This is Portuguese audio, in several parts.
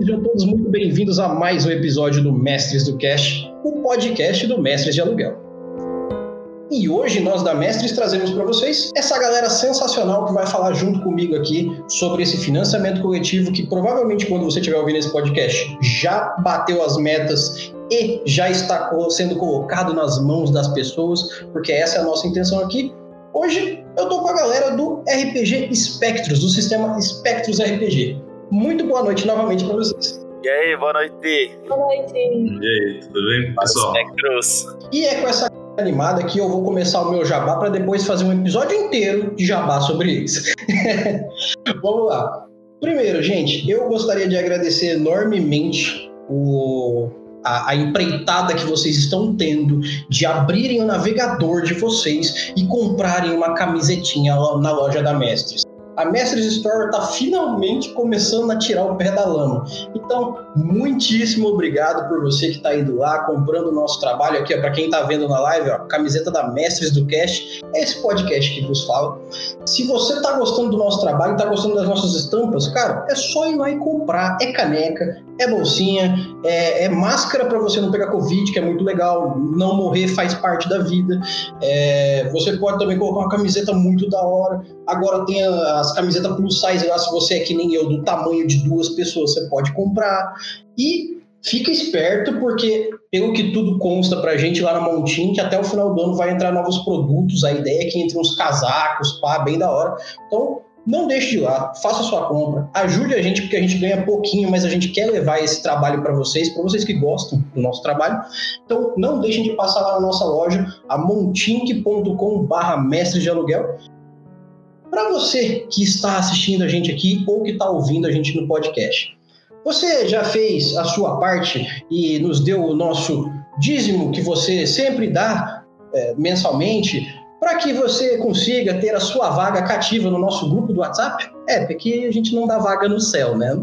Sejam todos muito bem-vindos a mais um episódio do Mestres do Cash, o podcast do Mestres de Aluguel. E hoje nós da Mestres trazemos para vocês essa galera sensacional que vai falar junto comigo aqui sobre esse financiamento coletivo que provavelmente quando você estiver ouvindo esse podcast já bateu as metas e já está sendo colocado nas mãos das pessoas, porque essa é a nossa intenção aqui. Hoje eu tô com a galera do RPG Spectros, do sistema Spectros RPG. Muito boa noite novamente para vocês. E aí, boa noite. Boa noite. E aí, tudo bem, pessoal? E é com essa animada que eu vou começar o meu jabá para depois fazer um episódio inteiro de jabá sobre isso. Vamos lá. Primeiro, gente, eu gostaria de agradecer enormemente o, a, a, empreitada que vocês estão tendo de abrirem o navegador de vocês e comprarem uma camisetinha na loja da Mestres a Mestres Store está finalmente começando a tirar o pé da lama. Então, muitíssimo obrigado por você que está indo lá, comprando o nosso trabalho aqui, para quem está vendo na live, ó, camiseta da Mestres do Cast, é esse podcast que vos fala. Se você está gostando do nosso trabalho, está gostando das nossas estampas, cara, é só ir lá e comprar. É caneca, é bolsinha, é, é máscara para você não pegar Covid, que é muito legal. Não morrer faz parte da vida. É, você pode também colocar uma camiseta muito da hora. Agora tem as camisetas plus size lá, se você é que nem eu, do tamanho de duas pessoas, você pode comprar. E fica esperto, porque pelo que tudo consta pra gente lá na Montim, que até o final do ano vai entrar novos produtos. A ideia é que entre uns casacos, pá, bem da hora. Então, não deixe de lá, faça sua compra, ajude a gente, porque a gente ganha pouquinho, mas a gente quer levar esse trabalho para vocês, para vocês que gostam do nosso trabalho. Então, não deixem de passar lá na nossa loja, a montink.com/barra mestre de aluguel. Para você que está assistindo a gente aqui ou que está ouvindo a gente no podcast, você já fez a sua parte e nos deu o nosso dízimo que você sempre dá é, mensalmente para que você consiga ter a sua vaga cativa no nosso grupo do WhatsApp? É, porque a gente não dá vaga no céu, né?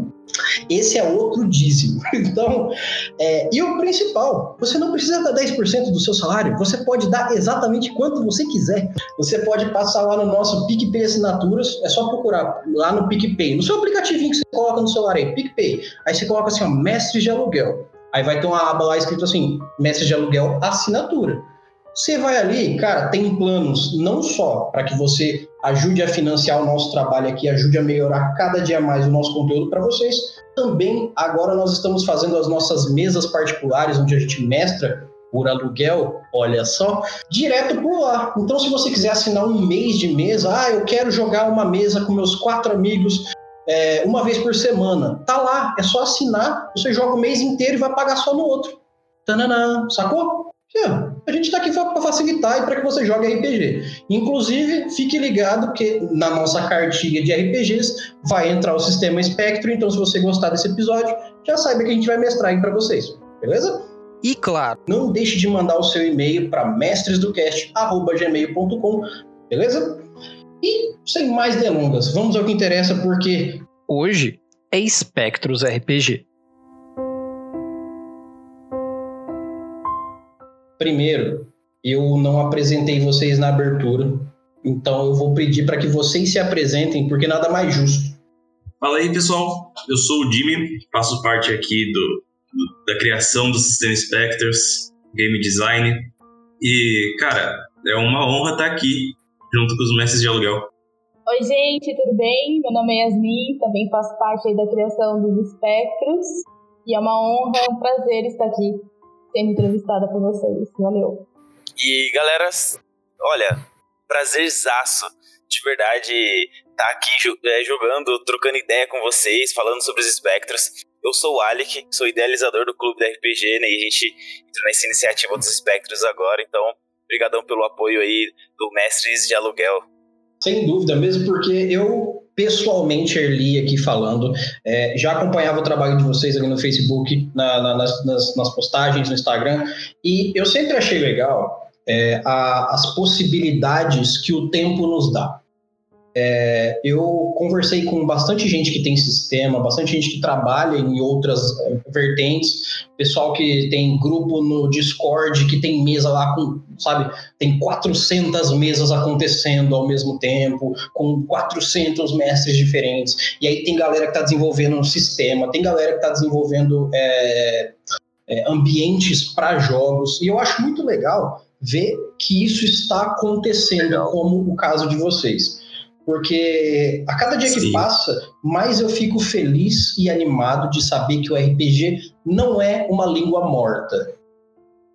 Esse é outro dízimo. Então, é, e o principal, você não precisa dar 10% do seu salário, você pode dar exatamente quanto você quiser. Você pode passar lá no nosso PicPay Assinaturas, é só procurar lá no PicPay, no seu aplicativinho que você coloca no celular aí, PicPay. Aí você coloca assim, ó, mestre de aluguel. Aí vai ter uma aba lá escrito assim, mestre de aluguel assinatura. Você vai ali, cara, tem planos não só para que você ajude a financiar o nosso trabalho aqui, ajude a melhorar cada dia mais o nosso conteúdo para vocês. Também agora nós estamos fazendo as nossas mesas particulares, onde a gente mestra por aluguel, olha só, direto por lá. Então, se você quiser assinar um mês de mesa, ah, eu quero jogar uma mesa com meus quatro amigos é, uma vez por semana, tá lá, é só assinar, você joga o mês inteiro e vai pagar só no outro. Tananã, sacou? A gente está aqui para facilitar e para que você jogue RPG. Inclusive, fique ligado que na nossa cartilha de RPGs vai entrar o sistema Spectrum, então se você gostar desse episódio, já saiba que a gente vai mestrar aí para vocês, beleza? E claro, não deixe de mandar o seu e-mail para mestresdocast@gmail.com, beleza? E sem mais delongas, vamos ao que interessa porque hoje é Spectros RPG. Primeiro, eu não apresentei vocês na abertura, então eu vou pedir para que vocês se apresentem, porque nada mais justo. Fala aí, pessoal. Eu sou o Jimmy, faço parte aqui do, do da criação do Sistema Spectres, game design. E, cara, é uma honra estar aqui junto com os mestres de aluguel. Oi, gente, tudo bem? Meu nome é Yasmin, também faço parte da criação dos Espectros. E é uma honra, um prazer estar aqui sendo entrevistada por vocês. Valeu. E galera, olha, prazerzaço de verdade estar tá aqui é, jogando, trocando ideia com vocês, falando sobre os espectros. Eu sou o Alec, sou idealizador do clube da RPG, né? E a gente entrou nessa iniciativa dos espectros agora, então, obrigadão pelo apoio aí do Mestres de Aluguel. Sem dúvida, mesmo porque eu pessoalmente, Erli aqui falando, é, já acompanhava o trabalho de vocês ali no Facebook, na, na, nas, nas, nas, postagens no Instagram, e eu sempre achei legal é, a, as possibilidades que o tempo nos dá. É, eu conversei com bastante gente que tem sistema, bastante gente que trabalha em outras é, vertentes, pessoal que tem grupo no Discord, que tem mesa lá com, sabe, tem 400 mesas acontecendo ao mesmo tempo, com 400 mestres diferentes. E aí tem galera que está desenvolvendo um sistema, tem galera que está desenvolvendo é, é, ambientes para jogos. E eu acho muito legal ver que isso está acontecendo, como o caso de vocês. Porque a cada dia Sim. que passa, mais eu fico feliz e animado de saber que o RPG não é uma língua morta.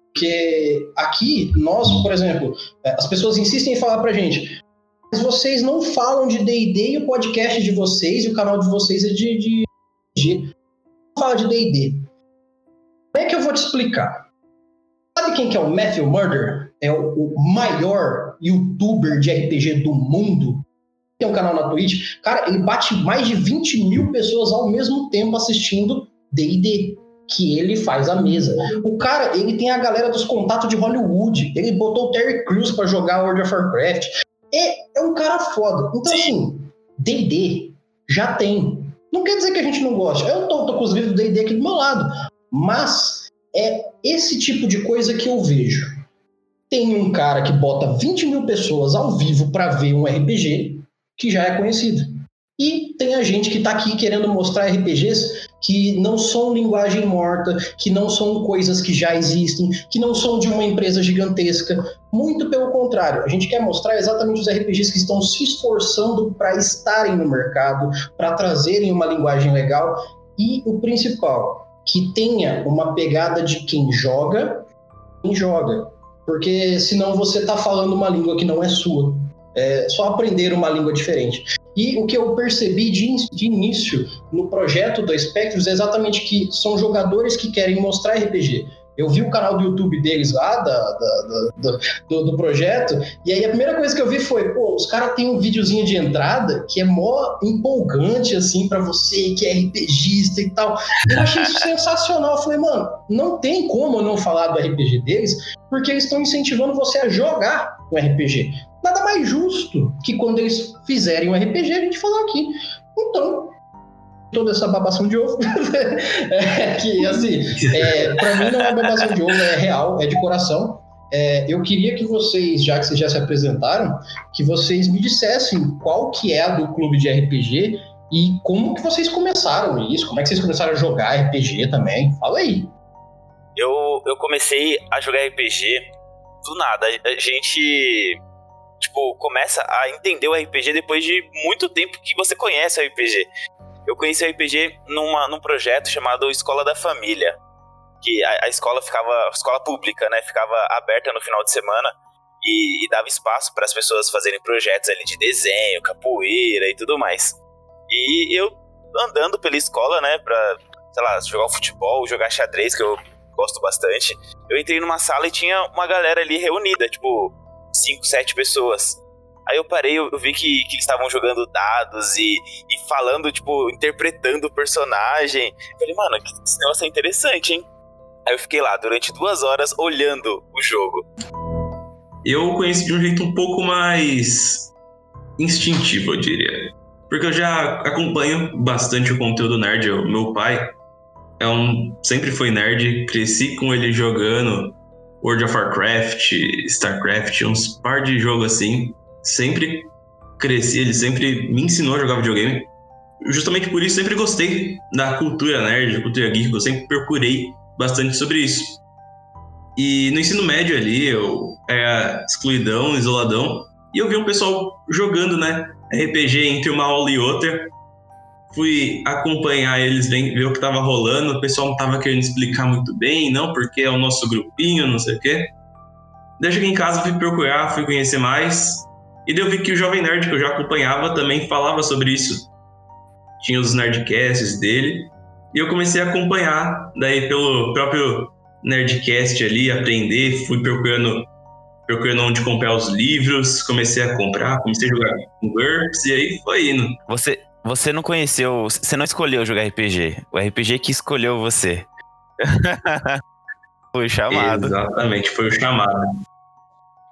Porque aqui, nós, por exemplo, é, as pessoas insistem em falar pra gente, mas vocês não falam de D&D e o podcast de vocês e o canal de vocês é de, de RPG. Não fala de D&D. Como é que eu vou te explicar? Sabe quem que é o Matthew Murder? É o, o maior youtuber de RPG do mundo. Tem um canal na Twitch. Cara, ele bate mais de 20 mil pessoas ao mesmo tempo assistindo D&D que ele faz a mesa. O cara, ele tem a galera dos contatos de Hollywood. Ele botou o Terry Crews para jogar World of Warcraft. É, é um cara foda. Então, assim, D&D já tem. Não quer dizer que a gente não gosta. Eu tô, tô com os livros do D&D aqui do meu lado. Mas é esse tipo de coisa que eu vejo. Tem um cara que bota 20 mil pessoas ao vivo para ver um RPG que já é conhecido. E tem a gente que está aqui querendo mostrar RPGs que não são linguagem morta, que não são coisas que já existem, que não são de uma empresa gigantesca. Muito pelo contrário, a gente quer mostrar exatamente os RPGs que estão se esforçando para estarem no mercado, para trazerem uma linguagem legal e o principal, que tenha uma pegada de quem joga, quem joga. Porque senão você está falando uma língua que não é sua. É só aprender uma língua diferente. E o que eu percebi de, de início no projeto do Spectros é exatamente que são jogadores que querem mostrar RPG. Eu vi o canal do YouTube deles lá, da, da, da do, do, projeto, e aí a primeira coisa que eu vi foi, pô, os caras têm um videozinho de entrada que é mó empolgante, assim, para você que é RPGista e tal. Eu achei isso sensacional. Eu falei, mano, não tem como eu não falar do RPG deles, porque eles estão incentivando você a jogar um RPG. Nada mais justo que quando eles fizerem um RPG, a gente falar aqui. Então, toda essa babação de ovo. é, que, assim, é, para mim não é babação de ovo, é real, é de coração. É, eu queria que vocês, já que vocês já se apresentaram, que vocês me dissessem qual que é a do clube de RPG e como que vocês começaram isso, como é que vocês começaram a jogar RPG também. Fala aí. Eu, eu comecei a jogar RPG do nada. A gente tipo, começa a entender o RPG depois de muito tempo que você conhece o RPG. Eu conheci o RPG numa, num projeto chamado Escola da Família. Que a, a escola ficava. A escola pública, né? Ficava aberta no final de semana e, e dava espaço para as pessoas fazerem projetos ali de desenho, capoeira e tudo mais. E eu andando pela escola, né, pra, sei lá, jogar futebol, jogar xadrez, que eu gosto bastante, eu entrei numa sala e tinha uma galera ali reunida, tipo, cinco, sete pessoas. Aí eu parei, eu, vi que, que eles estavam jogando dados e, e falando, tipo, interpretando o personagem. Eu falei, mano, esse negócio é interessante, hein? Aí eu fiquei lá durante duas horas olhando o jogo. Eu conheci de um jeito um pouco mais instintivo, eu diria. Porque eu já acompanho bastante o conteúdo nerd. O meu pai é um, sempre foi nerd, cresci com ele jogando World of Warcraft, StarCraft, uns par de jogos assim sempre cresci, ele sempre me ensinou a jogar videogame. Justamente por isso sempre gostei da cultura nerd, da cultura geek, eu sempre procurei bastante sobre isso. E no ensino médio ali, eu era excluidão, isoladão, e eu vi um pessoal jogando, né, RPG entre uma aula e outra. Fui acompanhar eles, ver o que tava rolando, o pessoal não tava querendo explicar muito bem, não, porque é o nosso grupinho, não sei o quê. Daí cheguei em casa, fui procurar, fui conhecer mais, e daí eu vi que o Jovem Nerd, que eu já acompanhava, também falava sobre isso. Tinha os Nerdcasts dele. E eu comecei a acompanhar, daí pelo próprio Nerdcast ali, aprender, fui procurando, procurando onde comprar os livros, comecei a comprar, comecei a jogar com GURPS, e aí foi indo. Você, você não conheceu, você não escolheu jogar RPG, o RPG que escolheu você. foi o chamado. Exatamente, foi o chamado.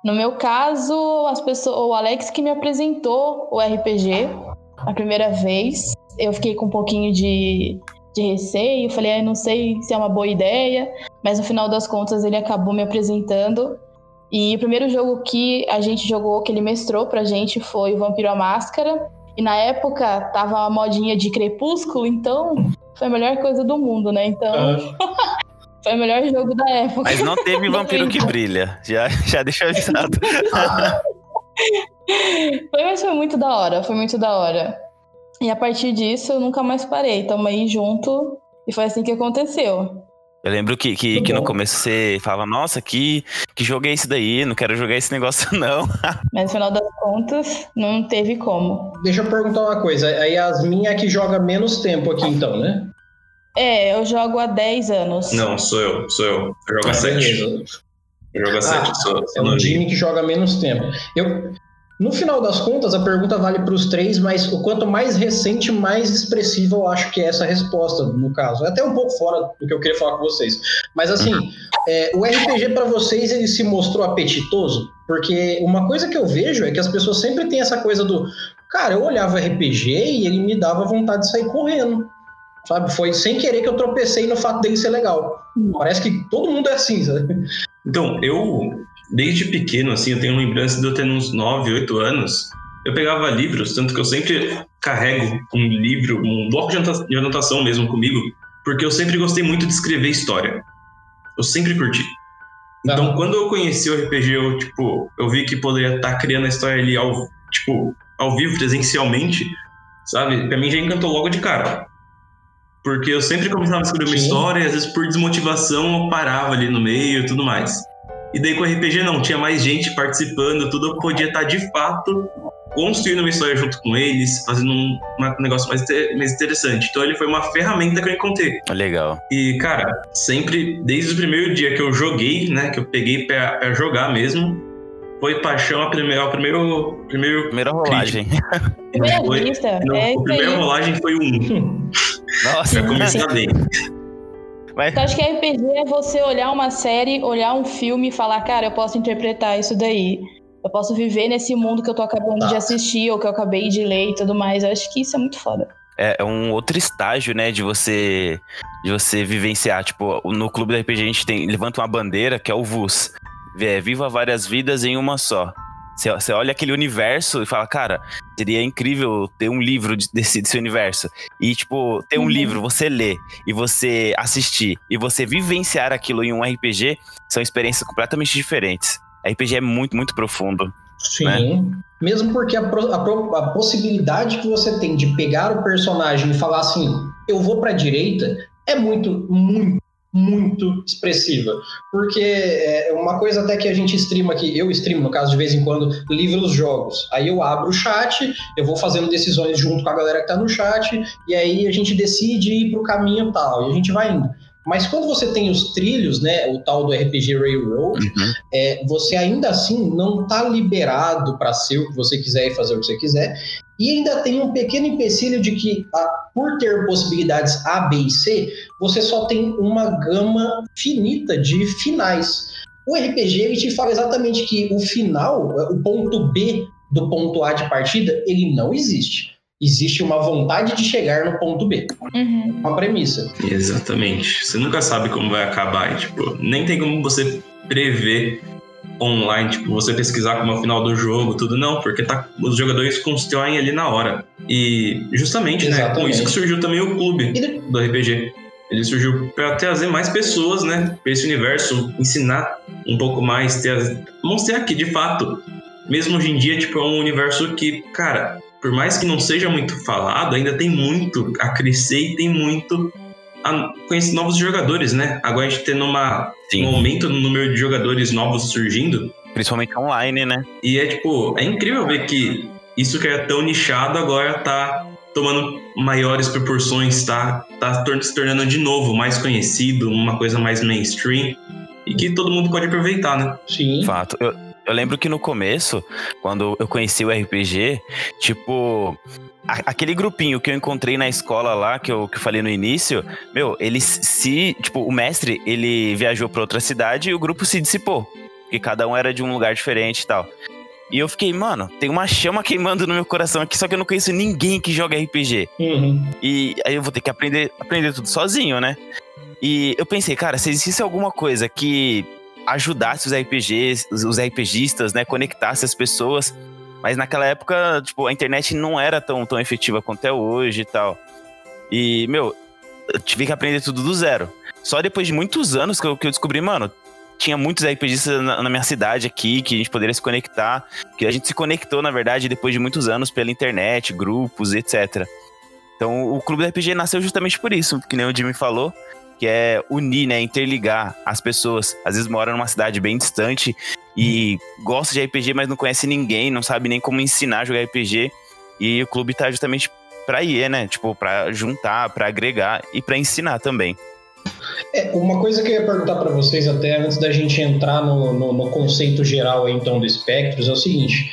No meu caso, as pessoas, o Alex que me apresentou o RPG a primeira vez. Eu fiquei com um pouquinho de, de receio, falei, ah, não sei se é uma boa ideia, mas no final das contas ele acabou me apresentando. E o primeiro jogo que a gente jogou, que ele mestrou pra gente, foi o Vampiro à Máscara. E na época tava a modinha de Crepúsculo, então foi a melhor coisa do mundo, né? Então. foi o melhor jogo da época. Mas não teve Vampiro que Brilha. Já, já deixa avisado. foi, mas foi muito da hora, foi muito da hora. E a partir disso eu nunca mais parei. Tamo aí junto e foi assim que aconteceu. Eu lembro que, que, que no começo você falava, nossa, que, que jogo é esse daí? Não quero jogar esse negócio, não. Mas no final das contas, não teve como. Deixa eu perguntar uma coisa. A Yasmin é que joga menos tempo aqui, então, né? É, eu jogo há 10 anos. Não, sou eu, sou eu. Eu jogo há 7. Eu jogo há 7, ah, sou, sou É o Jimmy que joga menos tempo. Eu, no final das contas, a pergunta vale para os três, mas o quanto mais recente, mais expressiva eu acho que é essa resposta, no caso. É até um pouco fora do que eu queria falar com vocês. Mas assim, é, o RPG para vocês ele se mostrou apetitoso? Porque uma coisa que eu vejo é que as pessoas sempre têm essa coisa do. Cara, eu olhava RPG e ele me dava vontade de sair correndo. Sabe? Foi sem querer que eu tropecei no fato dele ser legal. Parece que todo mundo é assim, sabe? Então, eu desde pequeno, assim, eu tenho lembrança de eu ter uns 9, 8 anos. Eu pegava livros, tanto que eu sempre carrego um livro, um bloco de anotação mesmo comigo, porque eu sempre gostei muito de escrever história. Eu sempre curti. Então, quando eu conheci o RPG, eu, tipo, eu vi que poderia estar tá criando a história ali ao, tipo, ao vivo, presencialmente, sabe? Pra mim já encantou logo de cara. Porque eu sempre começava a escrever uma história e às vezes por desmotivação eu parava ali no meio e tudo mais. E daí com o RPG não, tinha mais gente participando, tudo eu podia estar de fato construindo uma história junto com eles, fazendo um, um negócio mais, mais interessante. Então ele foi uma ferramenta que eu encontrei. Legal. E, cara, sempre, desde o primeiro dia que eu joguei, né, que eu peguei pra, pra jogar mesmo, foi paixão a primeira, a primeiro, primeiro primeira rolagem. Primeira foi, vista. Não, é a primeira rolagem foi um. Nossa, pra começar bem. Mas... Então, acho que RPG é você olhar uma série, olhar um filme e falar, cara, eu posso interpretar isso daí. Eu posso viver nesse mundo que eu tô acabando de assistir ou que eu acabei de ler e tudo mais. Eu acho que isso é muito foda. É, é um outro estágio, né, de você de você vivenciar. Tipo, no clube do RPG a gente tem levanta uma bandeira que é o VUS. É, viva várias vidas em uma só. Você olha aquele universo e fala, cara, seria incrível ter um livro desse, desse universo. E, tipo, ter um uhum. livro, você ler e você assistir e você vivenciar aquilo em um RPG são experiências completamente diferentes. RPG é muito, muito profundo. Sim. Né? Mesmo porque a, a, a, possibilidade que você tem de pegar o personagem e falar assim, eu vou pra direita, é muito, muito, muito expressiva. Porque é uma coisa até que a gente streama aqui, eu streamo, no caso, de vez em quando, livros jogos. Aí eu abro o chat, eu vou fazendo decisões junto com a galera que tá no chat, e aí a gente decide ir pro caminho tal, e a gente vai indo. Mas quando você tem os trilhos, né, o tal do RPG Railroad, uhum. é, você ainda assim não está liberado para ser o que você quiser e fazer o que você quiser. E ainda tem um pequeno empecilho de que, a, por ter possibilidades A, B e C, você só tem uma gama finita de finais. O RPG ele te fala exatamente que o final, o ponto B do ponto A de partida, ele não existe existe uma vontade de chegar no ponto B. Uhum. Uma premissa. Exatamente. Você nunca sabe como vai acabar. E, tipo, nem tem como você prever online, tipo, você pesquisar como é o final do jogo, tudo não, porque tá, os jogadores constroem ali na hora. E justamente, Exatamente. né, com isso que surgiu também o clube do RPG. Ele surgiu para trazer mais pessoas, né, para esse universo, ensinar um pouco mais, ter, mostrar que de fato, mesmo hoje em dia, tipo, é um universo que, cara, por mais que não seja muito falado, ainda tem muito a crescer e tem muito a conhecer novos jogadores, né? Agora a gente tendo uma, um aumento no número de jogadores novos surgindo. Principalmente online, né? E é tipo, é incrível ver que isso que é tão nichado agora tá tomando maiores proporções, tá, tá se tornando de novo mais conhecido, uma coisa mais mainstream e que todo mundo pode aproveitar, né? Sim. Fato. Eu, eu lembro que no começo, quando eu conheci o RPG, tipo, aquele grupinho que eu encontrei na escola lá, que eu, que eu falei no início, meu, eles se. Tipo, o mestre, ele viajou para outra cidade e o grupo se dissipou. porque cada um era de um lugar diferente e tal. E eu fiquei, mano, tem uma chama queimando no meu coração aqui, só que eu não conheço ninguém que joga RPG. Uhum. E aí eu vou ter que aprender, aprender tudo sozinho, né? E eu pensei, cara, se existisse alguma coisa que ajudasse os RPGs, os RPGistas, né, conectasse as pessoas, mas naquela época, tipo, a internet não era tão, tão efetiva quanto é hoje e tal. E, meu, eu tive que aprender tudo do zero. Só depois de muitos anos que eu, que eu descobri, mano, tinha muitos RPGistas na, na minha cidade aqui, que a gente poderia se conectar, que a gente se conectou, na verdade, depois de muitos anos pela internet, grupos, etc. Então, o Clube do RPG nasceu justamente por isso, que nem o Jimmy falou, que é unir, né, interligar as pessoas. Às vezes mora numa cidade bem distante e gosta de RPG, mas não conhece ninguém, não sabe nem como ensinar a jogar RPG. E o clube tá justamente pra ir, né? Tipo, pra juntar, pra agregar e pra ensinar também. É, uma coisa que eu ia perguntar para vocês até antes da gente entrar no, no, no conceito geral então do Spectros é o seguinte.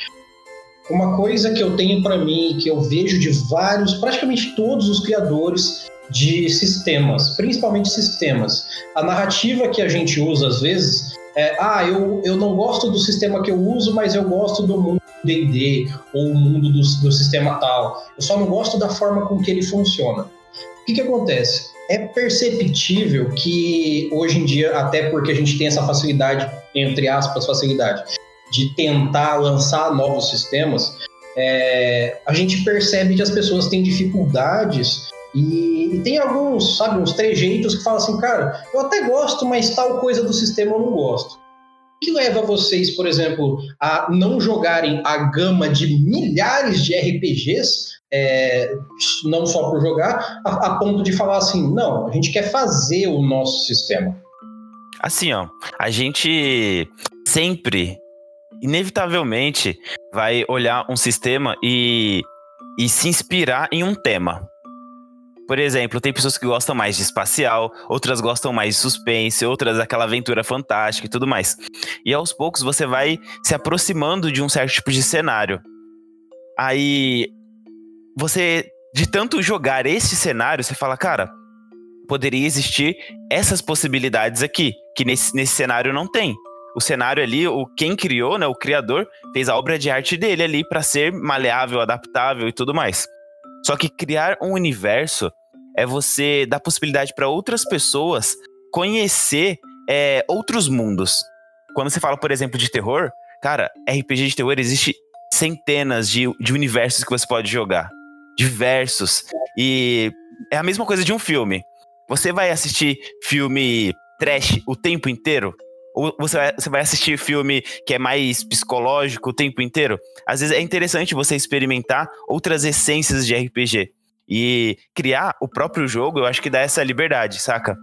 Uma coisa que eu tenho para mim, que eu vejo de vários, praticamente todos os criadores de sistemas, principalmente sistemas. A narrativa que a gente usa às vezes é, ah, eu, eu não gosto do sistema que eu uso, mas eu gosto do mundo D&D ou o mundo do, do sistema tal. Eu só não gosto da forma com que ele funciona. O que, que acontece? É perceptível que hoje em dia, até porque a gente tem essa facilidade, entre aspas, facilidade, de tentar lançar novos sistemas, é, a gente percebe que as pessoas têm dificuldades e, e tem alguns, sabe, uns trejeitos que falam assim, cara, eu até gosto, mas tal coisa do sistema eu não gosto. O que leva vocês, por exemplo, a não jogarem a gama de milhares de RPGs, é, não só por jogar, a, a ponto de falar assim, não, a gente quer fazer o nosso sistema. Assim, ó, a gente sempre, inevitavelmente, vai olhar um sistema e, e se inspirar em um tema. Por exemplo, tem pessoas que gostam mais de espacial, outras gostam mais de suspense, outras daquela aventura fantástica e tudo mais. E aos poucos você vai se aproximando de um certo tipo de cenário. Aí você, de tanto jogar esse cenário, você fala, cara, poderia existir essas possibilidades aqui, que nesse, nesse cenário não tem. O cenário ali, o quem criou, né, o criador, fez a obra de arte dele ali para ser maleável, adaptável e tudo mais. Só que criar um universo é você dar possibilidade para outras pessoas conhecer é, outros mundos. Quando você fala, por exemplo, de terror, cara, RPG de terror existe centenas de, de universos que você pode jogar. Diversos. E é a mesma coisa de um filme. Você vai assistir filme trash o tempo inteiro? Ou você vai, você vai assistir filme que é mais psicológico o tempo inteiro? Às vezes é interessante você experimentar outras essências de RPG. E criar o próprio jogo, eu acho que dá essa liberdade, saca?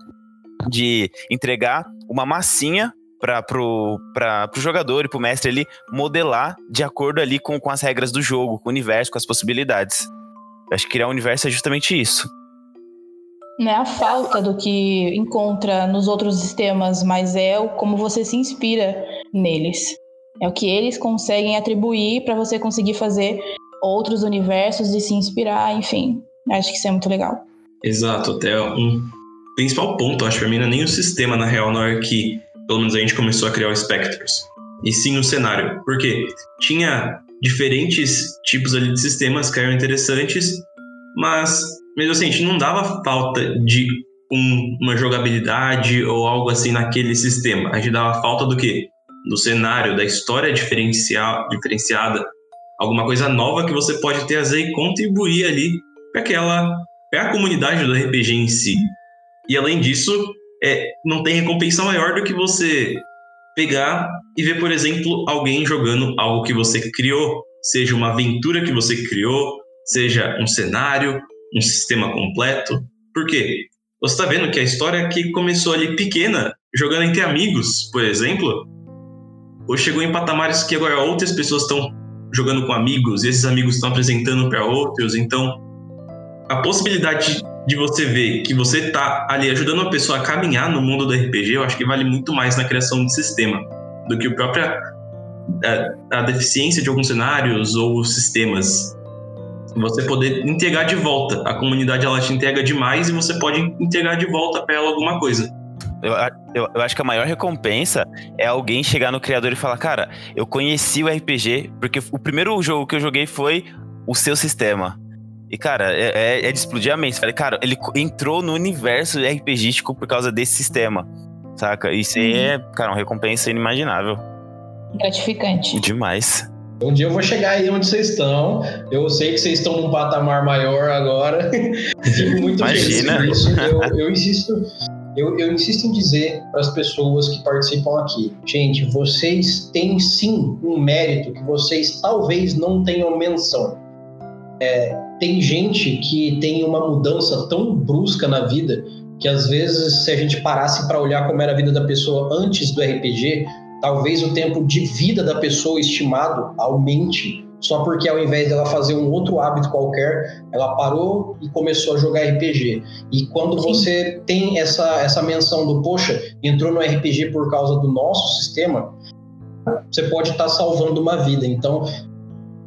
De entregar uma massinha para pro, pro jogador e pro mestre ali modelar de acordo ali com, com as regras do jogo, com o universo, com as possibilidades. Eu acho que criar o um universo é justamente isso. Não é a falta do que encontra nos outros sistemas, mas é o como você se inspira neles. É o que eles conseguem atribuir para você conseguir fazer outros universos e se inspirar, enfim. Acho que isso é muito legal. Exato, até um principal ponto, acho pra mim, não é nem o sistema, na real, na hora que, pelo menos, a gente começou a criar o. E sim o cenário. Porque tinha diferentes tipos ali de sistemas que eram interessantes, mas, mesmo assim, a gente não dava falta de um, uma jogabilidade ou algo assim naquele sistema. A gente dava falta do quê? Do cenário, da história diferenciada, alguma coisa nova que você pode trazer e contribuir ali para aquela para a comunidade do RPG em si. E além disso, é, não tem recompensa maior do que você pegar e ver, por exemplo, alguém jogando algo que você criou, seja uma aventura que você criou, seja um cenário, um sistema completo. Por quê? Você está vendo que a história que começou ali pequena, jogando entre amigos, por exemplo, ou chegou em patamares que agora outras pessoas estão jogando com amigos, e esses amigos estão apresentando para outros, então a possibilidade de você ver que você tá ali ajudando uma pessoa a caminhar no mundo do RPG, eu acho que vale muito mais na criação de sistema do que a própria a, a deficiência de alguns cenários ou sistemas. Você poder entregar de volta. A comunidade ela te entrega demais e você pode entregar de volta para ela alguma coisa. Eu, eu, eu, acho que a maior recompensa é alguém chegar no criador e falar, cara, eu conheci o RPG, porque o primeiro jogo que eu joguei foi o seu sistema. E, cara, é, é, é de explodir a mente. Falei, cara, ele entrou no universo RPGístico por causa desse sistema. Saca? Isso aí é, cara, uma recompensa inimaginável. Gratificante. Demais. Um dia eu vou chegar aí onde vocês estão. Eu sei que vocês estão num patamar maior agora. Fico muito Imagina. feliz por isso. Eu, eu insisto. Eu, eu, insisto em dizer para as pessoas que participam aqui, gente, vocês têm sim um mérito que vocês talvez não tenham menção. É, tem gente que tem uma mudança tão brusca na vida que às vezes se a gente parasse para olhar como era a vida da pessoa antes do RPG, talvez o tempo de vida da pessoa estimado aumente só porque ao invés dela fazer um outro hábito qualquer, ela parou e começou a jogar RPG. E quando Sim. você tem essa, essa menção do, poxa, entrou no RPG por causa do nosso sistema, você pode estar tá salvando uma vida. Então,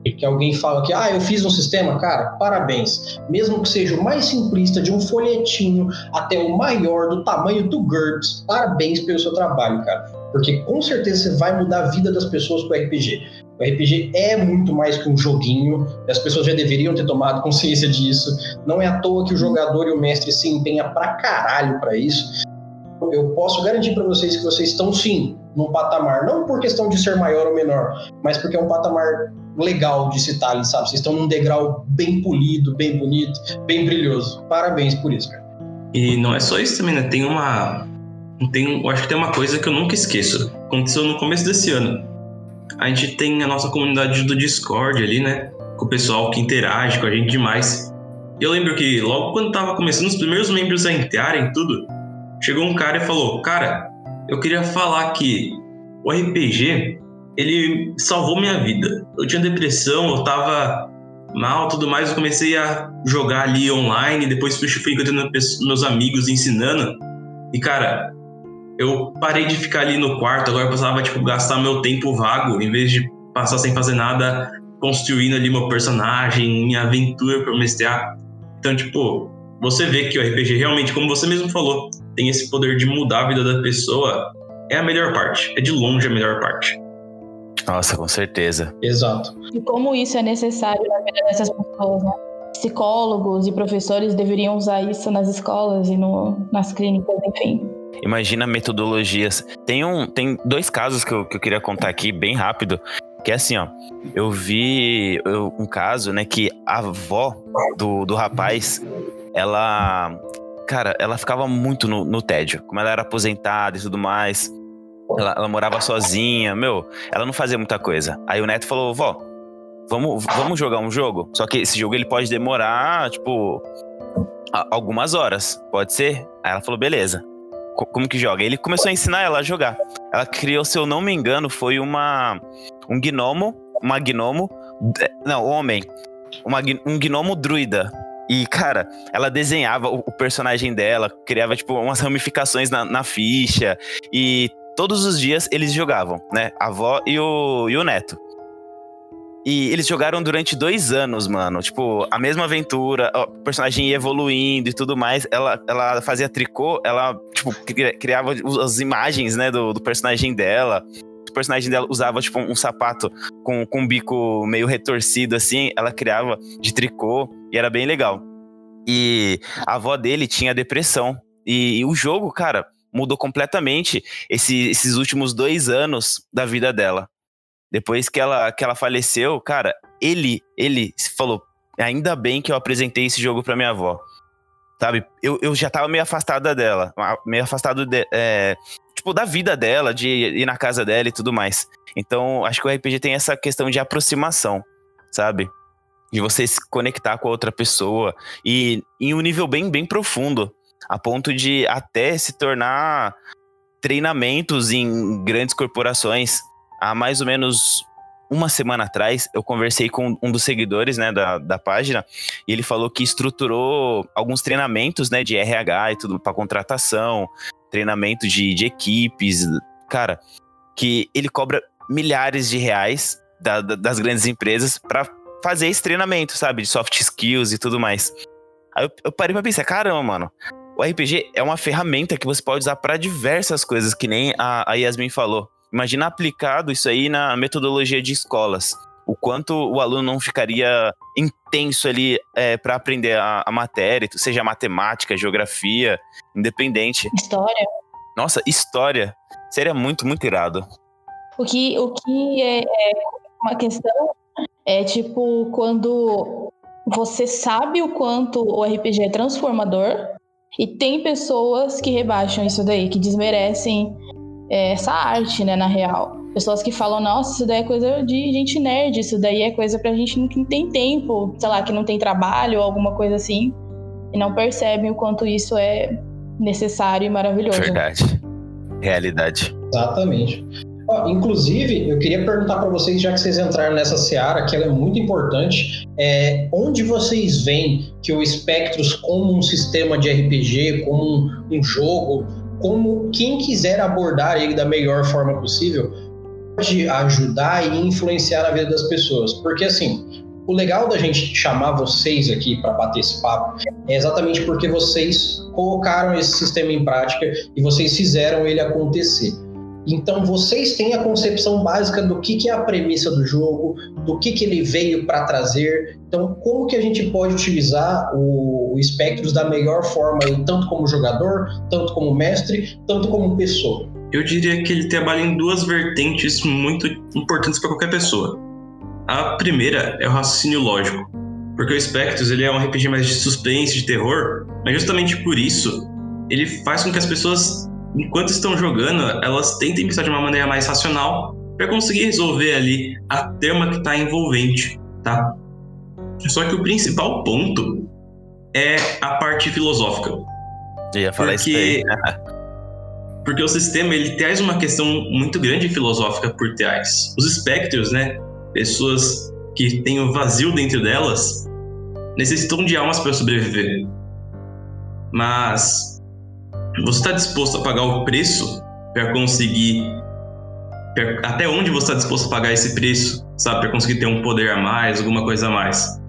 que alguém fala que, ah, eu fiz um sistema, cara, parabéns. Mesmo que seja o mais simplista, de um folhetinho até o maior, do tamanho do GURPS, parabéns pelo seu trabalho, cara. Porque com certeza você vai mudar a vida das pessoas com o RPG. O RPG é muito mais que um joguinho, as pessoas já deveriam ter tomado consciência disso. Não é à toa que o jogador e o mestre se empenha pra caralho para isso. Eu posso garantir para vocês que vocês estão sim num patamar, não por questão de ser maior ou menor, mas porque é um patamar legal de citar ali, sabe? Vocês estão num degrau bem polido, bem bonito, bem brilhoso. Parabéns por isso, cara. E não é só isso também, né? Tem uma. Tem, eu acho que tem uma coisa que eu nunca esqueço. Aconteceu no começo desse ano. A gente tem a nossa comunidade do Discord ali, né? Com o pessoal que interage com a gente demais. E eu lembro que logo quando tava começando os primeiros membros a entrarem tudo, chegou um cara e falou: Cara, eu queria falar que o RPG ele salvou minha vida. Eu tinha depressão, eu tava mal, tudo mais. Eu comecei a jogar ali online, depois fui encontrando meus amigos ensinando. E cara, eu parei de ficar ali no quarto, agora eu precisava tipo gastar meu tempo vago em vez de passar sem fazer nada, construindo ali meu personagem, minha aventura para mestrar. Então, tipo, você vê que o RPG realmente, como você mesmo falou, tem esse poder de mudar a vida da pessoa, é a melhor parte. É de longe a melhor parte. Nossa, com certeza. Exato. E como isso é necessário na vida dessas pessoas, né? Psicólogos e professores deveriam usar isso nas escolas e no, nas clínicas, enfim. Imagina metodologias. Tem, um, tem dois casos que eu, que eu queria contar aqui bem rápido. Que é assim, ó. Eu vi um caso, né, que a avó do, do rapaz, ela. Cara, ela ficava muito no, no tédio. Como ela era aposentada e tudo mais. Ela, ela, morava sozinha, meu, ela não fazia muita coisa. Aí o neto falou, vó, vamos, vamos jogar um jogo? Só que esse jogo ele pode demorar, tipo, algumas horas, pode ser? Aí ela falou, beleza. Como que joga? Ele começou a ensinar ela a jogar. Ela criou, se eu não me engano, foi uma um gnomo, uma gnomo, não, homem, uma, um gnomo druida. E, cara, ela desenhava o, personagem dela, criava, tipo, umas ramificações na, na ficha. E todos os dias eles jogavam, né? A avó e o, e o neto. E eles jogaram durante dois anos, mano. Tipo, a mesma aventura, o personagem ia evoluindo e tudo mais. Ela, ela fazia tricô, ela, tipo, criava as imagens, né, do, do personagem dela. O personagem dela usava, tipo, um sapato com, com um bico meio retorcido, assim. Ela criava de tricô e era bem legal. E a avó dele tinha depressão. E, e o jogo, cara, mudou completamente esse, esses últimos dois anos da vida dela. Depois que ela, que ela faleceu, cara, ele, ele falou: ainda bem que eu apresentei esse jogo pra minha avó. Sabe? Eu, eu já tava meio afastada dela, meio afastado de, é, tipo, da vida dela, de ir na casa dela e tudo mais. Então, acho que o RPG tem essa questão de aproximação, sabe? De você se conectar com a outra pessoa e em um nível bem, bem profundo a ponto de até se tornar treinamentos em grandes corporações. Há mais ou menos uma semana atrás, eu conversei com um dos seguidores né, da, da página e ele falou que estruturou alguns treinamentos né, de RH e tudo para contratação, treinamento de, de equipes. Cara, que ele cobra milhares de reais da, da, das grandes empresas para fazer esse treinamento, sabe? De soft skills e tudo mais. Aí eu, eu parei pra pensar, caramba, mano, o RPG é uma ferramenta que você pode usar para diversas coisas, que nem a, a Yasmin falou. Imagina aplicado isso aí na metodologia de escolas. O quanto o aluno não ficaria intenso ali é, para aprender a, a matéria, seja matemática, geografia, independente. História. Nossa, história. Seria muito, muito irado. O que, o que é, é uma questão é tipo quando você sabe o quanto o RPG é transformador e tem pessoas que rebaixam isso daí, que desmerecem é, essa arte, né, na real. Pessoas que falam, nossa, isso daí é coisa de gente nerd, isso daí é coisa pra gente que não tem tempo, sei lá, que não tem trabalho ou alguma coisa assim, e não percebem o quanto isso é necessário e maravilhoso. Verdade. Realidade. Exatamente. Inclusive, eu queria perguntar para vocês, já que vocês entraram nessa seara, que ela é muito importante, é, onde vocês veem que o Spectros, como um sistema de RPG, como um, um jogo, como quem quiser abordar ele da melhor forma possível, pode ajudar e influenciar a vida das pessoas. Porque, assim, o legal da gente chamar vocês aqui para bater esse papo é exatamente porque vocês colocaram esse sistema em prática e vocês fizeram ele acontecer. Então vocês têm a concepção básica do que, que é a premissa do jogo, do que, que ele veio para trazer. Então, como que a gente pode utilizar o, o Spectros da melhor forma, tanto como jogador, tanto como mestre, tanto como pessoa? Eu diria que ele trabalha em duas vertentes muito importantes para qualquer pessoa. A primeira é o raciocínio lógico, porque o Spectros ele é um RPG mais de suspense, de terror, mas justamente por isso ele faz com que as pessoas enquanto estão jogando, elas tentem pensar de uma maneira mais racional para conseguir resolver ali a tema que está envolvente, tá? Só que o principal ponto é a parte filosófica. Eu ia falar porque, isso aí. porque o sistema ele traz uma questão muito grande filosófica por trás. Os espectros, né? Pessoas que têm o vazio dentro delas necessitam de almas para sobreviver. Mas você está disposto a pagar o preço para conseguir. Até onde você está disposto a pagar esse preço, sabe? Para conseguir ter um poder a mais, alguma coisa a mais.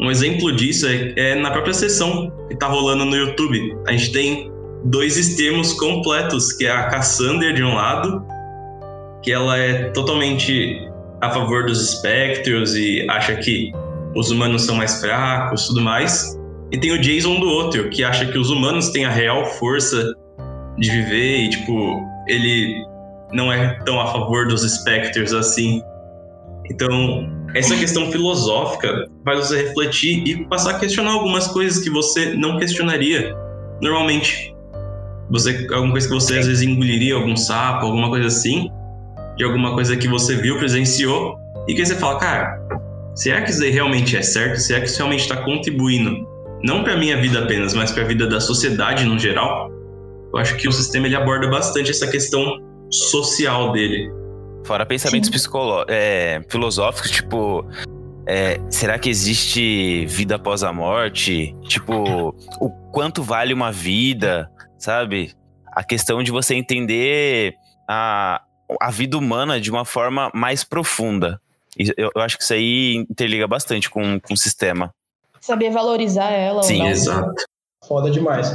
Um exemplo disso é, é na própria sessão que está rolando no YouTube. A gente tem dois extremos completos, que é a Cassandra de um lado, que ela é totalmente a favor dos espectros e acha que os humanos são mais fracos, tudo mais. E tem o Jason do outro, que acha que os humanos têm a real força de viver e, tipo, ele não é tão a favor dos Spectres assim. Então, essa questão filosófica faz você refletir e passar a questionar algumas coisas que você não questionaria normalmente. Você, alguma coisa que você às vezes engoliria, algum sapo, alguma coisa assim, de alguma coisa que você viu, presenciou, e que você fala, cara, será que isso aí realmente é certo? Será que isso realmente está contribuindo não para minha vida apenas, mas para a vida da sociedade no geral, eu acho que o sistema ele aborda bastante essa questão social dele. Fora pensamentos é, filosóficos, tipo, é, será que existe vida após a morte? Tipo, o quanto vale uma vida, sabe? A questão de você entender a, a vida humana de uma forma mais profunda. Eu, eu acho que isso aí interliga bastante com, com o sistema saber valorizar ela. Sim, exato. Foda demais.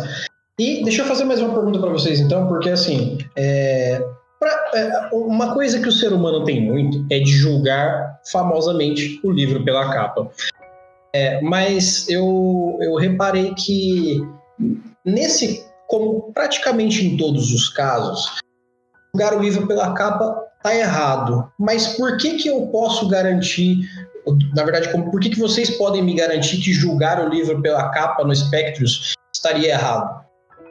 E deixa eu fazer mais uma pergunta para vocês, então, porque assim, é, pra, é, uma coisa que o ser humano tem muito é de julgar famosamente o livro pela capa. É, mas eu, eu reparei que nesse, como praticamente em todos os casos, julgar o livro pela capa tá errado. Mas por que que eu posso garantir na verdade, como, por que, que vocês podem me garantir que julgar o livro pela capa no Spectros estaria errado?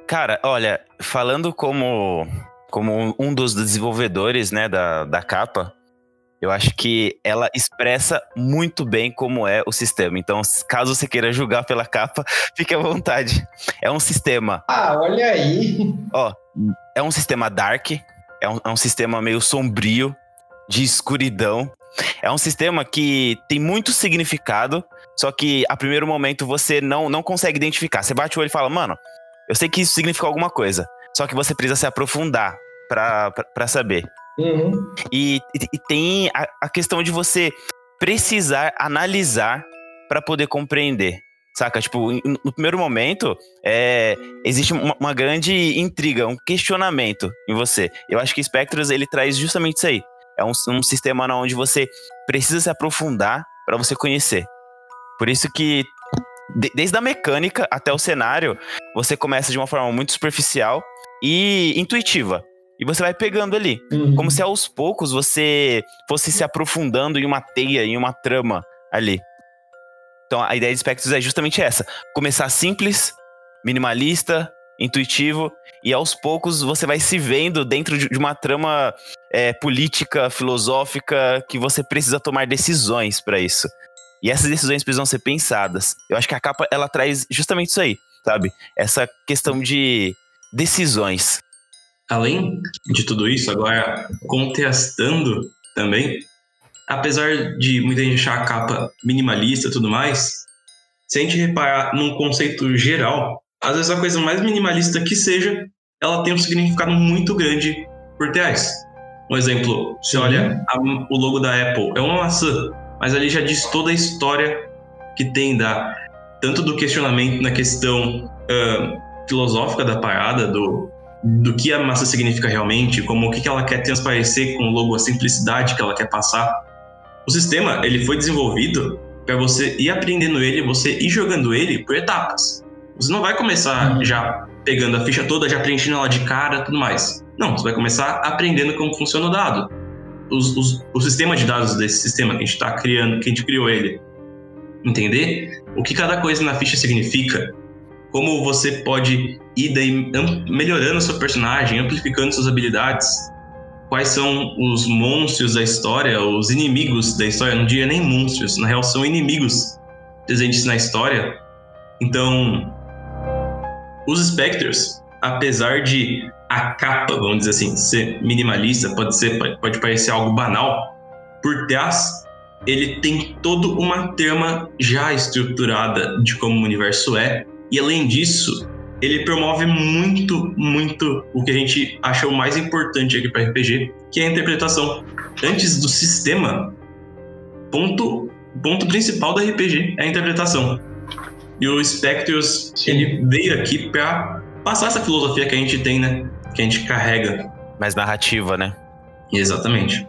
Cara, olha, falando como, como um dos desenvolvedores né, da, da capa, eu acho que ela expressa muito bem como é o sistema. Então, caso você queira julgar pela capa, fique à vontade. É um sistema. Ah, olha aí. Ó, é um sistema dark, é um, é um sistema meio sombrio, de escuridão. É um sistema que tem muito significado, só que a primeiro momento você não, não consegue identificar. Você bate o olho e fala, mano, eu sei que isso significa alguma coisa. Só que você precisa se aprofundar para saber. Uhum. E, e, e, tem a, a, questão de você precisar analisar para poder compreender. Saca? Tipo, no primeiro momento, é, existe uma, uma, grande intriga, um questionamento em você. Eu acho que Spectros, ele traz justamente isso aí. É um, um sistema onde você precisa se aprofundar para você conhecer. Por isso que, de, desde a mecânica até o cenário, você começa de uma forma muito superficial e intuitiva. E você vai pegando ali. Uhum. Como se aos poucos você fosse se aprofundando em uma teia, em uma trama ali. Então a ideia de Spectros é justamente essa: começar simples, minimalista, intuitivo, e aos poucos você vai se vendo dentro de uma trama é, política, filosófica, que você precisa tomar decisões para isso. E essas decisões precisam ser pensadas. Eu acho que a capa ela traz justamente isso aí, sabe? Essa questão de decisões. Além de tudo isso, agora contrastando também, apesar de muita gente achar a capa minimalista e tudo mais, se a gente reparar num conceito geral, às vezes a coisa mais minimalista que seja, ela tem um significado muito grande por trás. Um exemplo, você olha a, o logo da Apple, é uma maçã, mas ali já diz toda a história que tem da tanto do questionamento na questão uh, filosófica da parada, do, do que a maçã significa realmente, como o que ela quer transparecer com o logo, a simplicidade que ela quer passar. O sistema ele foi desenvolvido para você ir aprendendo ele, você ir jogando ele por etapas. Você não vai começar uhum. já pegando a ficha toda, já preenchendo ela de cara, tudo mais. Não, você vai começar aprendendo como funciona o dado. Os, os, o sistema de dados desse sistema que a gente está criando, que a gente criou ele. Entender o que cada coisa na ficha significa, como você pode ir daí melhorando seu personagem, amplificando suas habilidades, quais são os monstros da história, os inimigos da história, não diria nem monstros, na real são inimigos presentes na história. Então, os Spectres, apesar de a capa, vamos dizer assim, ser minimalista, pode ser pode parecer algo banal, por trás ele tem toda uma trama já estruturada de como o universo é, e além disso, ele promove muito, muito o que a gente acha o mais importante aqui para RPG, que é a interpretação. Antes do sistema, ponto, ponto principal da RPG é a interpretação. E o Spectros, ele veio aqui para passar essa filosofia que a gente tem, né? Que a gente carrega. Mais narrativa, né? Exatamente.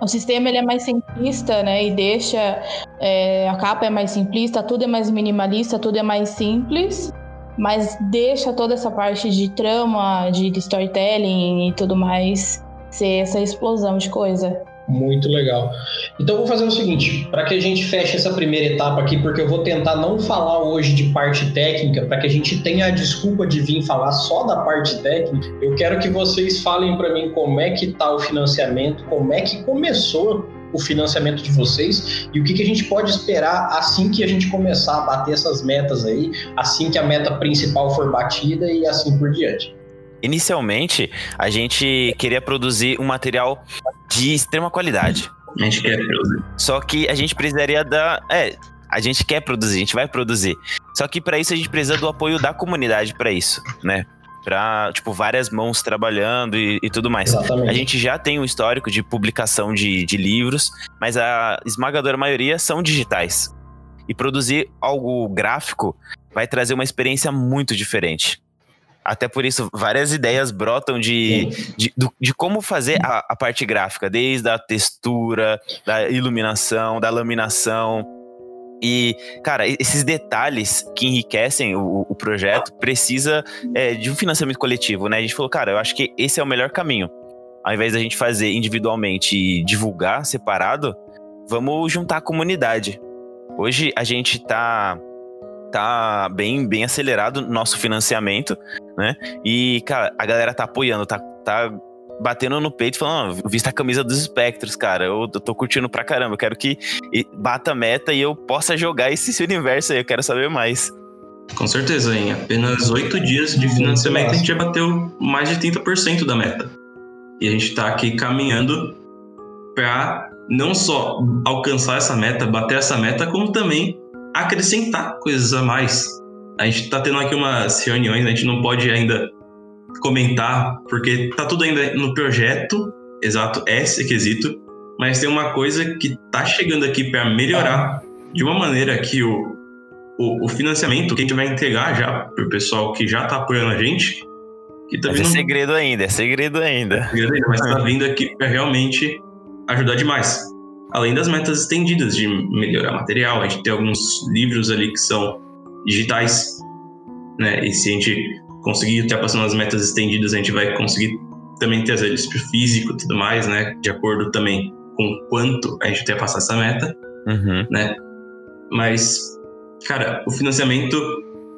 O sistema ele é mais simplista, né? E deixa é, a capa é mais simplista, tudo é mais minimalista, tudo é mais simples mas deixa toda essa parte de trama, de storytelling e tudo mais ser essa explosão de coisa. Muito legal. Então vou fazer o seguinte, para que a gente feche essa primeira etapa aqui, porque eu vou tentar não falar hoje de parte técnica, para que a gente tenha a desculpa de vir falar só da parte técnica. Eu quero que vocês falem para mim como é que tá o financiamento, como é que começou o financiamento de vocês e o que, que a gente pode esperar assim que a gente começar a bater essas metas aí, assim que a meta principal for batida e assim por diante. Inicialmente, a gente queria produzir um material de extrema qualidade. A gente quer produzir. Só que a gente precisaria da. É, a gente quer produzir, a gente vai produzir. Só que para isso a gente precisa do apoio da comunidade para isso, né? para tipo, várias mãos trabalhando e, e tudo mais. Exatamente. A gente já tem um histórico de publicação de, de livros, mas a esmagadora maioria são digitais. E produzir algo gráfico vai trazer uma experiência muito diferente. Até por isso, várias ideias brotam de, de, de, de como fazer a, a, parte gráfica, desde a textura, da iluminação, da laminação, e, cara, esses detalhes que enriquecem o, o projeto precisa é, de um financiamento coletivo, né? A gente falou, cara, eu acho que esse é o melhor caminho. Ao invés da gente fazer individualmente e divulgar separado, vamos juntar a comunidade. Hoje a gente tá tá bem bem acelerado no nosso financiamento, né? E cara, a galera tá apoiando, tá tá batendo no peito, falando, vista a camisa dos espectros, cara, eu, eu tô curtindo pra caramba, eu quero que bata a meta e eu possa jogar esse universo aí, eu quero saber mais. Com certeza, em apenas oito dias de financiamento a gente já bateu mais de 30% da meta. E a gente tá aqui caminhando para não só alcançar essa meta, bater essa meta, como também acrescentar coisas a mais. A gente tá tendo aqui umas reuniões, a gente não pode ainda comentar, porque tá tudo ainda no projeto, exato, é esse quesito, mas tem uma coisa que tá chegando aqui para melhorar de uma maneira que o, o, o financiamento que a gente vai entregar já pro pessoal que já tá apoiando a gente. Que tá Mas é vindo, segredo ainda, é segredo ainda. segredo ainda, mas tá vindo aqui pra realmente ajudar demais. Além das metas estendidas de melhorar material, a gente tem alguns livros ali que são digitais, né? E se a gente conseguir ultrapassando as metas estendidas, a gente vai conseguir também trazer eles pro físico e tudo mais, né? De acordo também com quanto a gente ultrapassar essa meta. Uhum. Mas, cara, o financiamento,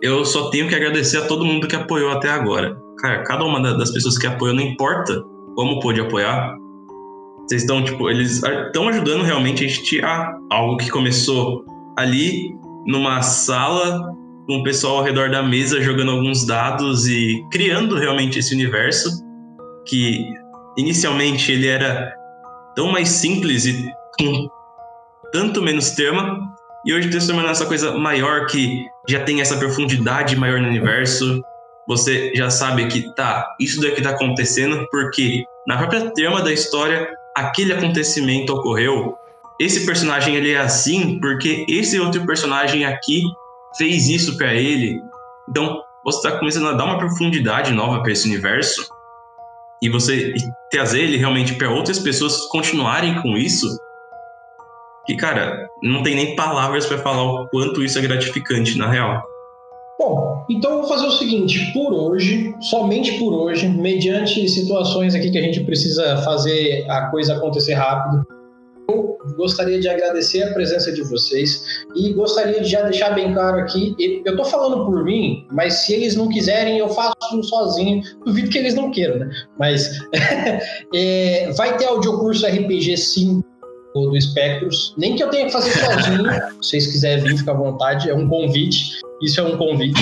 eu só tenho que agradecer a todo mundo que apoiou até agora. Cara, cada uma da- das pessoas que apoiou, não importa como pôde apoiar, vocês estão, tipo, eles estão ajudando realmente a gente tirar algo que começou ali numa sala com o pessoal ao redor da mesa jogando alguns dados e criando realmente esse universo que inicialmente ele era tão mais simples e com tanto menos tema e hoje transformando nessa coisa maior que já tem essa profundidade maior no universo. Você já sabe que tá, isso daqui tá acontecendo porque na própria trama da história aquele acontecimento ocorreu. Esse personagem ele é assim porque esse outro personagem aqui fez isso pra ele. Então, você tá começando a dar uma profundidade nova pra esse universo e você e trazer ele realmente pra outras pessoas continuarem com isso. Que, cara, não tem nem palavras pra falar o quanto isso é gratificante, na real. Bom, então vou fazer o seguinte: por hoje, somente por hoje, mediante situações aqui que a gente precisa fazer a coisa acontecer rápido, eu gostaria de agradecer a presença de vocês e gostaria de já deixar bem claro aqui: eu tô falando por mim, mas se eles não quiserem, eu faço sozinho. Duvido que eles não queiram, né? Mas é, vai ter audiocurso RPG sim do do Spectros. Nem que eu tenha que fazer sozinho. Se vocês quiserem vir, fica à vontade. É um convite. Isso é um convite.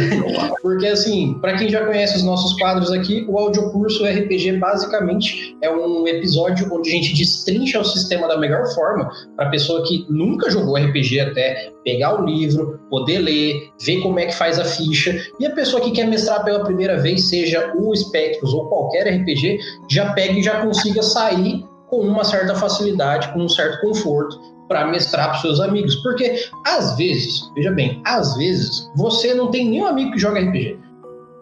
Porque, assim, para quem já conhece os nossos quadros aqui, o audiocurso RPG basicamente é um episódio onde a gente destrincha o sistema da melhor forma para a pessoa que nunca jogou RPG até pegar o livro, poder ler, ver como é que faz a ficha. E a pessoa que quer mestrar pela primeira vez, seja o Spectros ou qualquer RPG, já pega e já consiga sair com uma certa facilidade, com um certo conforto para mestrar para seus amigos. Porque às vezes, veja bem, às vezes você não tem nenhum amigo que joga RPG.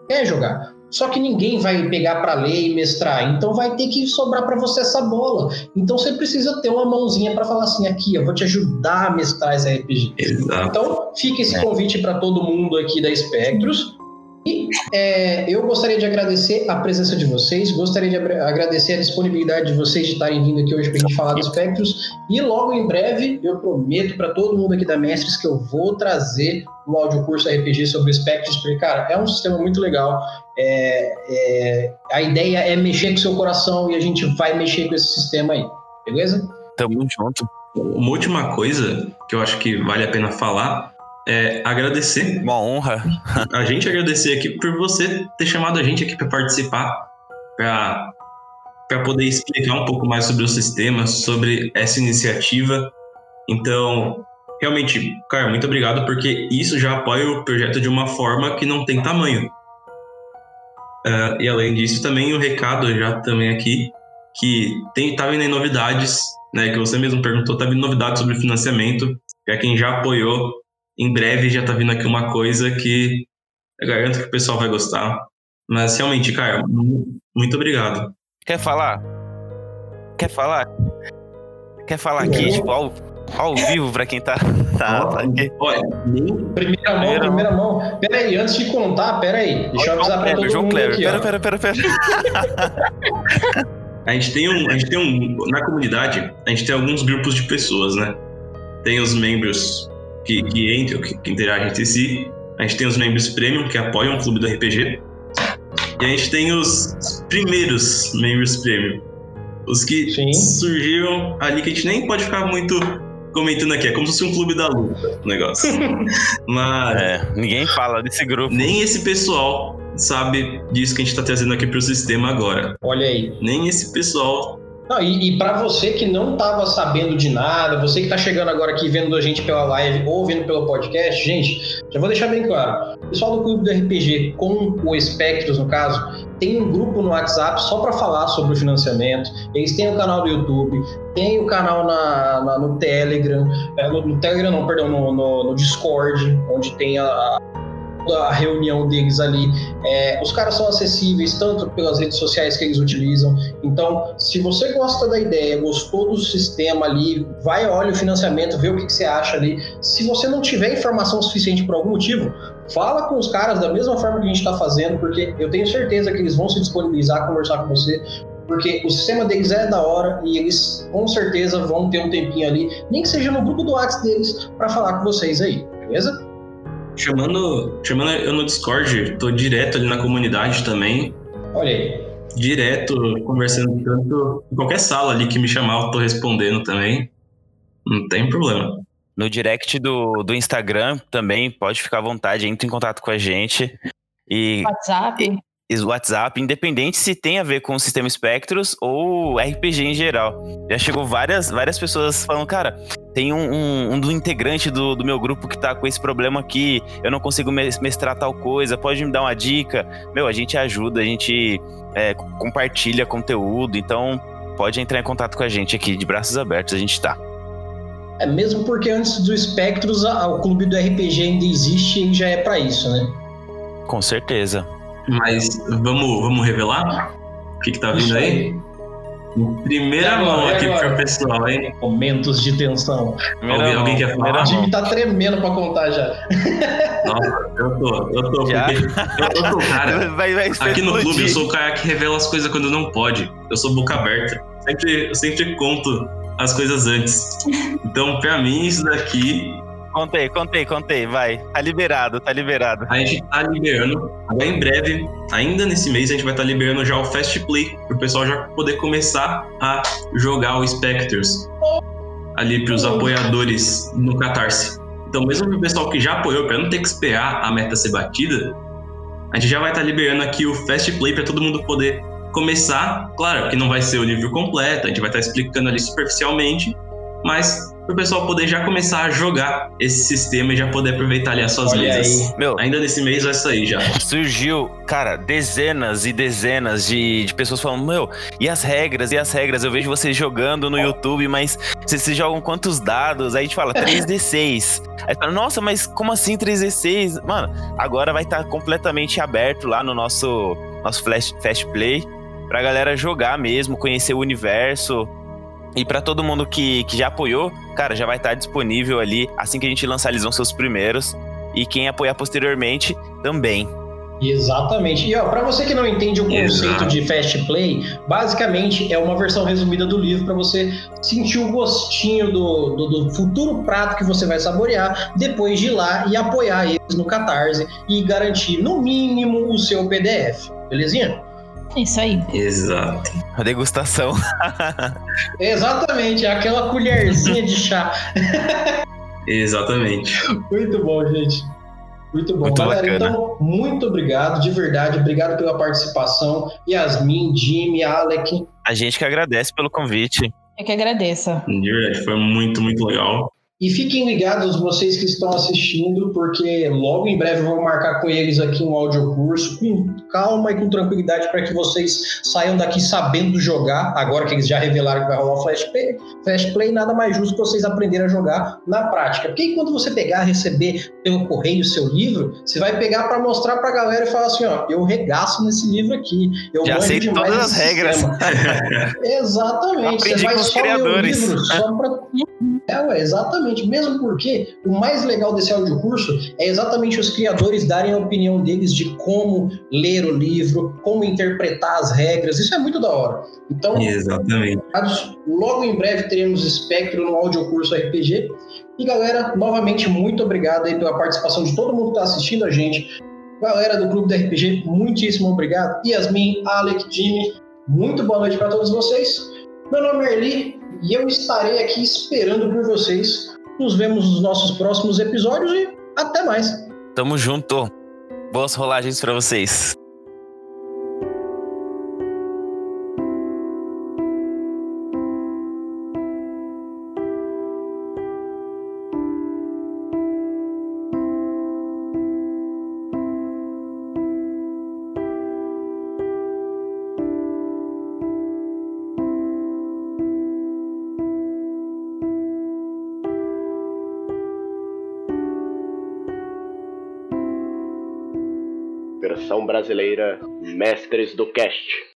Quer jogar. Só que ninguém vai pegar para ler e mestrar, então vai ter que sobrar para você essa bola. Então você precisa ter uma mãozinha para falar assim: aqui, eu vou te ajudar a mestrar esse RPG. Exato. Então, fica esse É. convite para todo mundo aqui da Spectros. E é, eu gostaria de agradecer a presença de vocês, gostaria de agradecer a disponibilidade de vocês de estarem vindo aqui hoje para a gente falar do Spectros. E logo em breve, eu prometo para todo mundo aqui da Mestres que eu vou trazer um audiocurso RPG sobre o Spectros, porque, cara, é um sistema muito legal. É, é, a ideia é mexer com o seu coração e a gente vai mexer com esse sistema aí, beleza? Tamo junto. Uma última coisa que eu acho que vale a pena falar é agradecer. Uma honra. A gente agradecer aqui por você ter chamado a gente aqui para participar, para para poder explicar um pouco mais sobre o sistema, sobre essa iniciativa. Então, realmente, cara, muito obrigado porque isso já apoia o projeto de uma forma que não tem tamanho. Ah, e além disso, também o recado já também aqui que tem tá vindo novidades, né? Que você mesmo perguntou, tá vindo novidades sobre financiamento. Para quem já apoiou, em breve já tá vindo aqui uma coisa que eu garanto que o pessoal vai gostar. Mas realmente, cara, mu- muito obrigado. Quer falar? Quer falar? Quer falar aqui, tipo, ao, ao vivo pra quem tá, tá, tá aqui? Olha, Primeira mão, Primeira primeira mão. Pera aí, antes de contar, pera aí. Deixa eu avisar pra todo João mundo Kleber, aqui, pera, ó. pera, pera, pera. A gente tem um, a gente tem um, na comunidade, a gente tem alguns grupos de pessoas, né? Tem os membros que, que entram, que, que interagem entre si. A gente tem os membros premium que apoiam o clube do RPG. E a gente tem os primeiros membros premium. Os que Sim. surgiram ali que a gente nem pode ficar muito comentando aqui. É como se fosse um clube da luta o negócio. Mas É, ninguém fala desse grupo. nem esse pessoal sabe disso que a gente tá trazendo aqui pro sistema agora. Olha aí. Nem esse pessoal Não, e, e para você que não estava sabendo de nada, você que está chegando agora aqui vendo a gente pela live ou vendo pelo podcast, gente, já vou deixar bem claro. O pessoal do Clube do RPG, com o Espectros no caso, tem um grupo no WhatsApp só para falar sobre o financiamento. Eles têm o canal do YouTube, tem o canal na, na no Telegram, é, no, no, Telegram não, perdão, no, no, no Discord, onde tem a, a reunião deles ali. É, os caras são acessíveis tanto pelas redes sociais que eles utilizam. Então, se você gosta da ideia, gostou do sistema ali, vai, olha o financiamento, vê o que, que você acha ali. Se você não tiver informação suficiente por algum motivo, fala com os caras da mesma forma que a gente está fazendo, porque eu tenho certeza que eles vão se disponibilizar a conversar com você, porque o sistema deles é da hora e eles com certeza vão ter um tempinho ali, nem que seja no grupo do WhatsApp deles, para falar com vocês aí, beleza? Chamando, chamando eu no Discord, tô direto ali na comunidade também. Olha aí. Direto, conversando tanto. Em qualquer sala ali que me chamar, eu tô respondendo também. Não tem problema. No direct do, do Instagram também, pode ficar à vontade, entre em contato com a gente. E, WhatsApp? WhatsApp, independente se tem a ver com o sistema Spectros ou RPG em geral. Já chegou várias, várias pessoas falando, cara, tem um, um, um do integrante do, do meu grupo que tá com esse problema aqui, eu não consigo mestrar tal coisa, pode me dar uma dica? Meu, a gente ajuda, a gente é, compartilha conteúdo, então pode entrar em contato com a gente aqui, de braços abertos, a gente tá. É mesmo porque antes do Spectros, o clube do RPG ainda existe e já é para isso, né? Com certeza. Mas vamos, vamos revelar? O que, que tá vindo aí? Primeira agora, mão aqui pro pessoal, hein? Momentos de tensão. Alguém, alguém, quer falar? O time tá tremendo pra contar já. Nossa, eu tô, eu tô, já? porque. Eu, eu tô, cara. Vai, vai aqui no clube, eu sou o cara que revela as coisas quando não pode. Eu sou boca aberta. Sempre, eu sempre conto as coisas antes. Então, pra mim, isso daqui Contei, contei, contei, vai. Tá liberado, tá liberado. A gente tá liberando, agora em breve, ainda nesse mês, a gente vai estar tá liberando já o Fast Play, pro pessoal já poder começar a jogar o Spectres ali pros apoiadores no Catarse. Então, mesmo pro pessoal que já apoiou, pra não ter que esperar a meta ser batida, a gente já vai estar tá liberando aqui o Fast Play para todo mundo poder começar. Claro que não vai ser o livro completo, a gente vai estar tá explicando ali superficialmente, mas para o pessoal poder já começar a jogar esse sistema e já poder aproveitar ali as suas Olha mesas. Aí. Meu, Ainda nesse mês vai sair já. Surgiu, cara, dezenas e dezenas de, de pessoas falando, meu, e as regras, e as regras? Eu vejo vocês jogando no YouTube, mas vocês, vocês jogam quantos dados? Aí a gente fala 3D6. Aí fala, nossa, mas como assim 3D6? Mano, agora vai estar tá completamente aberto lá no nosso, nosso Flash, Fast Play pra galera jogar mesmo, conhecer o universo. E para todo mundo que, que já apoiou, cara, já vai estar disponível ali assim que a gente lançar, eles vão ser os primeiros. E quem apoiar posteriormente também. Exatamente. E ó, para você que não entende o conceito Exato. de fast play, basicamente é uma versão resumida do livro para você sentir o gostinho do, do, do, futuro prato que você vai saborear depois de ir lá e apoiar eles no Catarse e garantir no mínimo o seu PDF. Belezinha? Isso aí. Exato. A degustação. Exatamente, aquela colherzinha de chá. Exatamente. Muito bom, gente. Muito bom. Muito Galera, bacana. então, muito obrigado, de verdade. Obrigado pela participação. Yasmin, Jimmy, Alec. A gente que agradece pelo convite. Eu que agradeço. De verdade, foi muito, muito legal. E fiquem ligados vocês que estão assistindo, porque logo em breve eu vou marcar com eles aqui um audiocurso com calma e com tranquilidade para que vocês saiam daqui sabendo jogar. Agora que eles já revelaram que vai rolar Flash Play, Flash Play nada mais justo que vocês aprenderem a jogar na prática. Porque quando você pegar, receber pelo correio o seu livro, você vai pegar para mostrar para a galera e falar assim: ó, eu regaço nesse livro aqui. Eu já sei todas as regras. Exatamente. Aprendi você vai só criadores. livro só para. É, ué, exatamente. Exatamente, mesmo porque o mais legal desse audiocurso é exatamente os criadores darem a opinião deles de como ler o livro, como interpretar as regras. Isso é muito da hora. Então, exatamente. logo em breve teremos Espectro no audiocurso RPG. E galera, novamente, muito obrigado aí pela participação de todo mundo que está assistindo a gente. Galera do Clube do RPG, muitíssimo obrigado. Yasmin, Alec, Jimmy, muito boa noite para todos vocês. Meu nome é Erli e eu estarei aqui esperando por vocês nos vemos nos nossos próximos episódios e até mais. Tamo junto. Boas rolagens para vocês. Brasileira Mestres do Cast.